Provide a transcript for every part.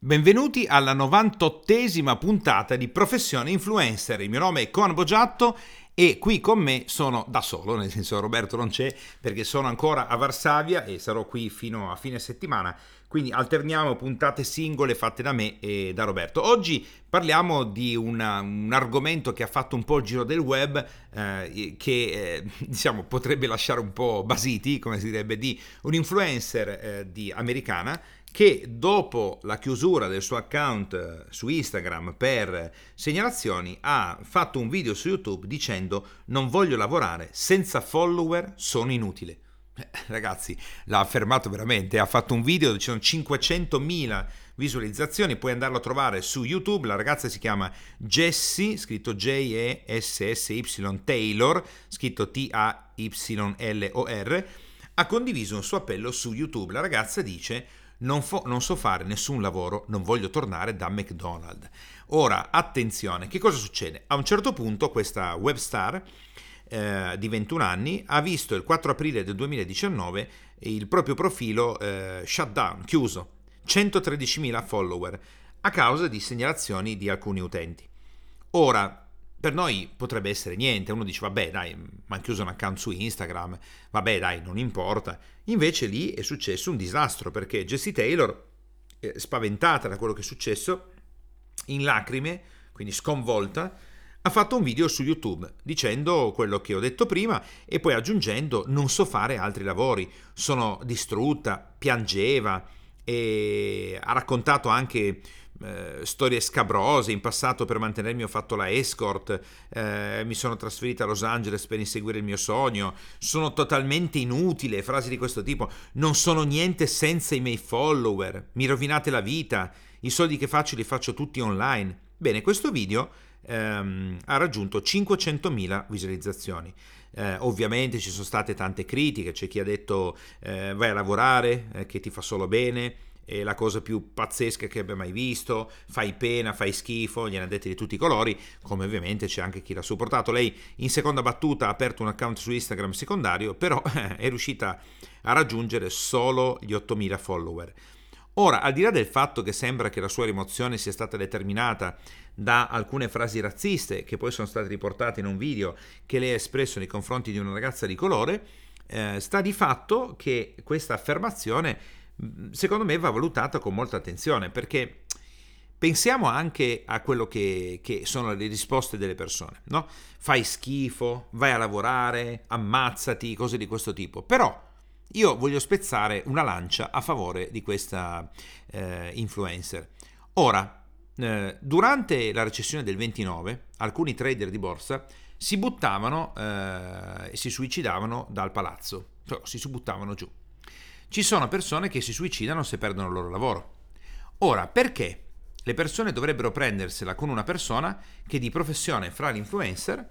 Benvenuti alla 98esima puntata di Professione Influencer. Il mio nome è Coan Bogiatto e qui con me sono da solo, nel senso Roberto non c'è perché sono ancora a Varsavia e sarò qui fino a fine settimana, quindi alterniamo puntate singole fatte da me e da Roberto. Oggi parliamo di una, un argomento che ha fatto un po' il giro del web, eh, che eh, diciamo potrebbe lasciare un po' basiti, come si direbbe, di un influencer eh, di americana che dopo la chiusura del suo account eh, su Instagram per segnalazioni ha fatto un video su YouTube dicendo non voglio lavorare, senza follower sono inutile. Eh, ragazzi, l'ha affermato veramente, ha fatto un video dove ci sono 500.000 visualizzazioni, puoi andarlo a trovare su YouTube, la ragazza si chiama Jessie, scritto J-E-S-S-Y Taylor, scritto T-A-Y-L-O-R, ha condiviso un suo appello su YouTube. La ragazza dice non, fo- non so fare nessun lavoro, non voglio tornare da McDonald's. Ora, attenzione, che cosa succede? A un certo punto questa webstar eh, di 21 anni ha visto il 4 aprile del 2019 il proprio profilo eh, shutdown, chiuso, 113.000 follower, a causa di segnalazioni di alcuni utenti. Ora, per noi potrebbe essere niente, uno dice vabbè dai, mi hanno chiuso un account su Instagram, vabbè dai, non importa. Invece lì è successo un disastro perché Jessie Taylor, eh, spaventata da quello che è successo, in lacrime, quindi sconvolta, ha fatto un video su YouTube dicendo quello che ho detto prima e poi aggiungendo non so fare altri lavori, sono distrutta, piangeva e ha raccontato anche eh, storie scabrose. In passato per mantenermi ho fatto la escort, eh, mi sono trasferita a Los Angeles per inseguire il mio sogno, sono totalmente inutile, frasi di questo tipo, non sono niente senza i miei follower, mi rovinate la vita, i soldi che faccio li faccio tutti online. Bene, questo video ehm, ha raggiunto 500.000 visualizzazioni. Eh, ovviamente ci sono state tante critiche, c'è chi ha detto eh, vai a lavorare, eh, che ti fa solo bene, è la cosa più pazzesca che abbia mai visto, fai pena, fai schifo, gliene ha detti di tutti i colori, come ovviamente c'è anche chi l'ha supportato. Lei in seconda battuta ha aperto un account su Instagram secondario, però è riuscita a raggiungere solo gli 8000 follower. Ora, al di là del fatto che sembra che la sua rimozione sia stata determinata da alcune frasi razziste che poi sono state riportate in un video che lei ha espresso nei confronti di una ragazza di colore, eh, sta di fatto che questa affermazione secondo me va valutata con molta attenzione perché pensiamo anche a quello che, che, sono le risposte delle persone, no? Fai schifo, vai a lavorare, ammazzati, cose di questo tipo. Però io voglio spezzare una lancia a favore di questa eh, influencer. Ora, eh, durante la recessione del 29, alcuni trader di borsa si buttavano e eh, si suicidavano dal palazzo, cioè si buttavano giù. Ci sono persone che si suicidano se perdono il loro lavoro. Ora, perché le persone dovrebbero prendersela con una persona che di professione fra l'influencer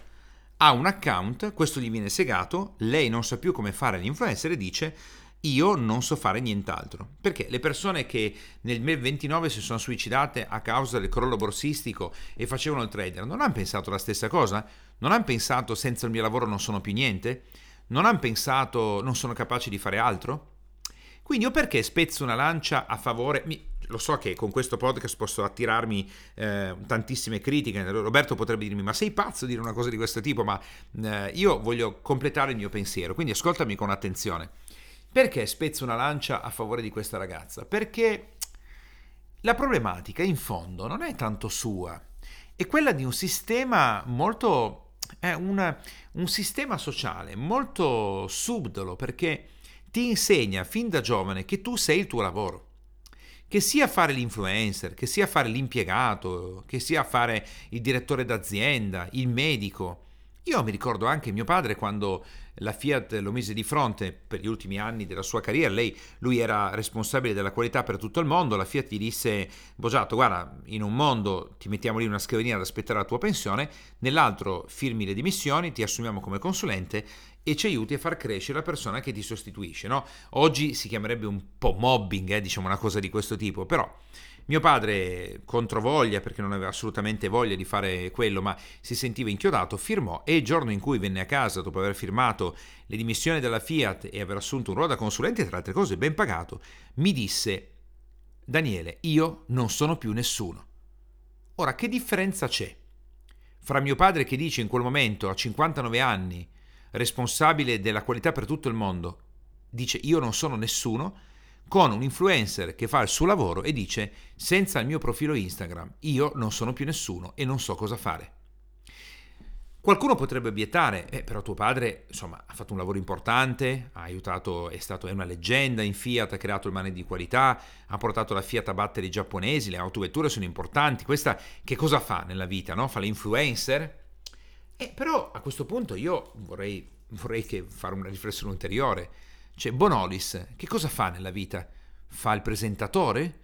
ha un account, questo gli viene segato, lei non sa più come fare l'influencer e dice io non so fare nient'altro. Perché le persone che nel 2029 si sono suicidate a causa del crollo borsistico e facevano il trader, non hanno pensato la stessa cosa? Non hanno pensato senza il mio lavoro non sono più niente? Non hanno pensato non sono capace di fare altro? Quindi io perché spezzo una lancia a favore... Mi, lo so che con questo podcast posso attirarmi eh, tantissime critiche. Roberto potrebbe dirmi: Ma sei pazzo a dire una cosa di questo tipo? Ma eh, io voglio completare il mio pensiero, quindi ascoltami con attenzione. Perché spezzo una lancia a favore di questa ragazza? Perché la problematica in fondo non è tanto sua, è quella di un sistema molto. è una, un sistema sociale molto subdolo perché ti insegna fin da giovane che tu sei il tuo lavoro. Che sia fare l'influencer, che sia fare l'impiegato, che sia fare il direttore d'azienda, il medico. Io mi ricordo anche mio padre quando la Fiat lo mise di fronte per gli ultimi anni della sua carriera, lei, lui era responsabile della qualità per tutto il mondo, la Fiat gli disse, Bogiato, guarda, in un mondo ti mettiamo lì una scrivania ad aspettare la tua pensione, nell'altro firmi le dimissioni, ti assumiamo come consulente e ci aiuti a far crescere la persona che ti sostituisce. No? Oggi si chiamerebbe un po' mobbing, eh, diciamo una cosa di questo tipo, però mio padre, controvoglia, perché non aveva assolutamente voglia di fare quello, ma si sentiva inchiodato, firmò e il giorno in cui venne a casa, dopo aver firmato le dimissioni dalla Fiat e aver assunto un ruolo da consulente, tra altre cose ben pagato, mi disse Daniele, io non sono più nessuno. Ora, che differenza c'è fra mio padre che dice in quel momento, a 59 anni, responsabile della qualità per tutto il mondo, dice io non sono nessuno, con un influencer che fa il suo lavoro e dice senza il mio profilo Instagram io non sono più nessuno e non so cosa fare. Qualcuno potrebbe obiettare, eh, però tuo padre insomma, ha fatto un lavoro importante, ha aiutato, è stato è una leggenda in Fiat, ha creato il mani di qualità, ha portato la Fiat a battere i giapponesi, le autovetture sono importanti, questa che cosa fa nella vita? No? Fa l'influencer? Eh, però a questo punto io vorrei, vorrei fare una riflessione ulteriore. Cioè, Bonolis, che cosa fa nella vita? Fa il presentatore?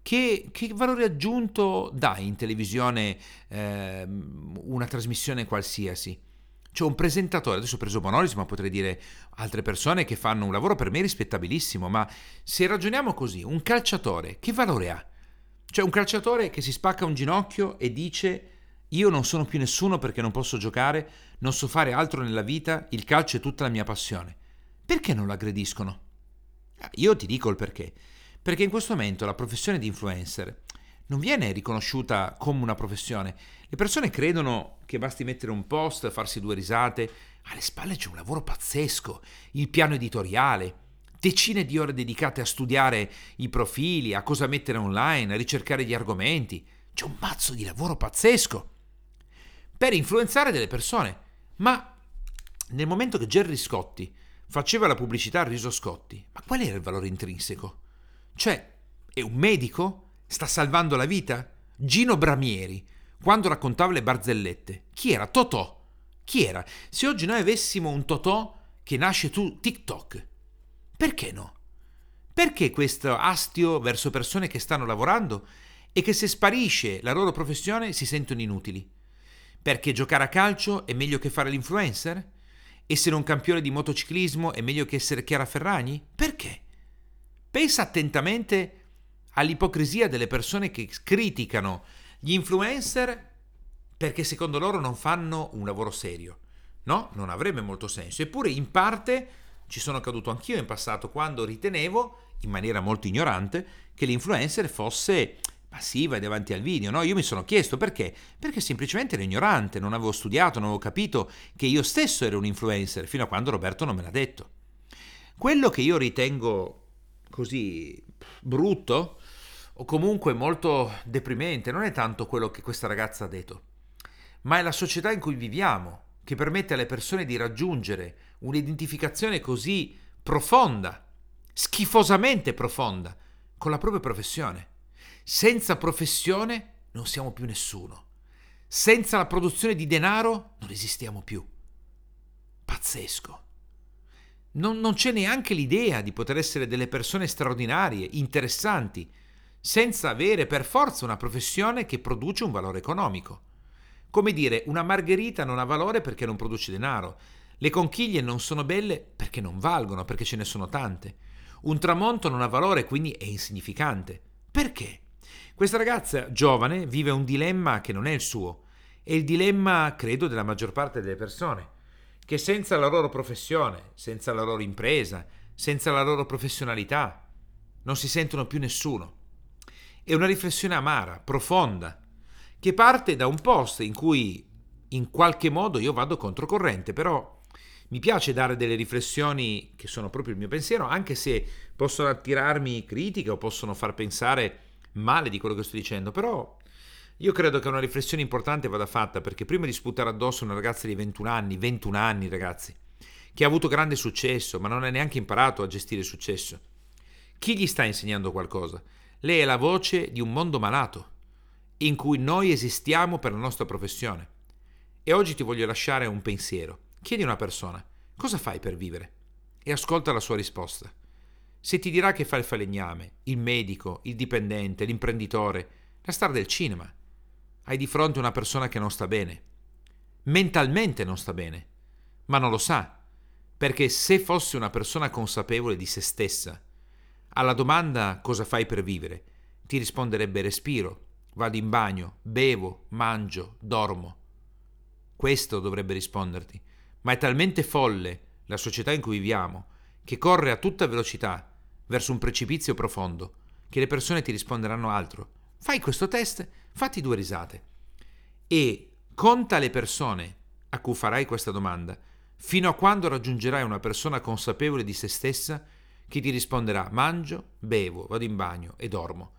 Che, che, valore aggiunto dà in televisione eh, una trasmissione qualsiasi? Cioè un presentatore, adesso ho preso Bonolis, ma potrei dire altre persone che fanno un lavoro per me rispettabilissimo, ma se ragioniamo così, un calciatore, che valore ha? Cioè un calciatore che si spacca un ginocchio e dice io non sono più nessuno perché non posso giocare, non so fare altro nella vita, il calcio è tutta la mia passione. Perché non lo aggrediscono? Io ti dico il perché perché in questo momento la professione di influencer non viene riconosciuta come una professione. Le persone credono che basti mettere un post, farsi due risate. Alle spalle c'è un lavoro pazzesco, il piano editoriale, decine di ore dedicate a studiare i profili, a cosa mettere online, a ricercare gli argomenti. C'è un mazzo di lavoro pazzesco per influenzare delle persone. Ma nel momento che Gerry Scotti faceva la pubblicità a Riso Scotti, ma qual era il valore intrinseco? Cioè, è un medico? Sta salvando la vita? Gino Bramieri, quando raccontava le barzellette, chi era? Totò. Chi era? Se oggi noi avessimo un Totò che nasce su TikTok, perché no? Perché questo astio verso persone che stanno lavorando e che se sparisce la loro professione si sentono inutili? Perché giocare a calcio è meglio che fare l'influencer? Essere un campione di motociclismo è meglio che essere Chiara Ferragni? Perché? Pensa attentamente all'ipocrisia delle persone che criticano gli influencer perché secondo loro non fanno un lavoro serio. No, non avrebbe molto senso. Eppure in parte ci sono caduto anch'io in passato quando ritenevo, in maniera molto ignorante, che l'influencer fosse passiva e davanti al video. No, io mi sono chiesto perché? Perché semplicemente ero ignorante, non avevo studiato, non avevo capito che io stesso ero un influencer, fino a quando Roberto non me l'ha detto. Quello che io ritengo così brutto o comunque molto deprimente non è tanto quello che questa ragazza ha detto, ma è la società in cui viviamo che permette alle persone di raggiungere un'identificazione così profonda, schifosamente profonda, con la propria professione. Senza professione non siamo più nessuno. Senza la produzione di denaro non esistiamo più. Pazzesco non, non c'è neanche l'idea di poter essere delle persone straordinarie, interessanti, senza avere per forza una professione che produce un valore economico. Come dire, una margherita non ha valore perché non produce denaro, le conchiglie non sono belle perché non valgono, perché ce ne sono tante. Un tramonto non ha valore, quindi è insignificante. Perché? Questa ragazza giovane vive un dilemma che non è il suo, è il dilemma, credo, della maggior parte delle persone che senza la loro professione, senza la loro impresa, senza la loro professionalità, non si sentono più nessuno. È una riflessione amara, profonda, che parte da un post in cui in qualche modo io vado controcorrente, però mi piace dare delle riflessioni che sono proprio il mio pensiero, anche se possono attirarmi critiche o possono far pensare male di quello che sto dicendo, però io credo che una riflessione importante vada fatta perché prima di sputare addosso una ragazza di 21 anni, 21 anni ragazzi, che ha avuto grande successo ma non ha neanche imparato a gestire il successo, chi gli sta insegnando qualcosa? Lei è la voce di un mondo malato, in cui noi esistiamo per la nostra professione. E oggi ti voglio lasciare un pensiero. Chiedi a una persona, cosa fai per vivere? E ascolta la sua risposta. Se ti dirà che fa il falegname, il medico, il dipendente, l'imprenditore, la star del cinema, hai di fronte una persona che non sta bene. Mentalmente non sta bene, ma non lo sa, perché se fosse una persona consapevole di se stessa, alla domanda cosa fai per vivere, ti risponderebbe respiro, vado in bagno, bevo, mangio, dormo. Questo dovrebbe risponderti, ma è talmente folle la società in cui viviamo che corre a tutta velocità verso un precipizio profondo che le persone ti risponderanno altro. Fai questo test, fatti due risate e conta le persone a cui farai questa domanda fino a quando raggiungerai una persona consapevole di se stessa che ti risponderà mangio, bevo, vado in bagno e dormo.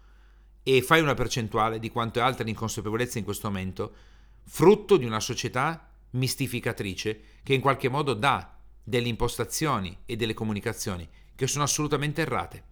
E fai una percentuale di quanto è alta l'inconsapevolezza in questo momento, frutto di una società mistificatrice che in qualche modo dà delle impostazioni e delle comunicazioni che sono assolutamente errate.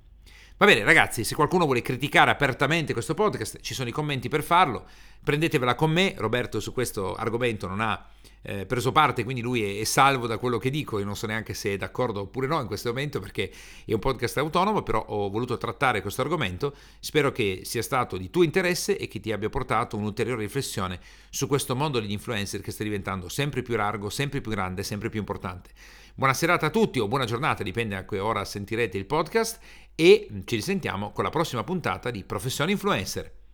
Va bene, ragazzi, se qualcuno vuole criticare apertamente questo podcast, ci sono i commenti per farlo. Prendetevela con me. Roberto su questo argomento non ha eh, preso parte, quindi lui è, è, salvo da quello che dico. Io non so neanche se è d'accordo oppure no in questo momento perché è un podcast autonomo, però ho voluto trattare questo argomento. Spero che sia stato di tuo interesse e che ti abbia portato un'ulteriore riflessione su questo mondo degli influencer che sta diventando sempre più largo, sempre più grande, sempre più importante. Buona serata a tutti o buona giornata, dipende a che ora sentirete il podcast e ci risentiamo con la prossima puntata di Professione Influencer.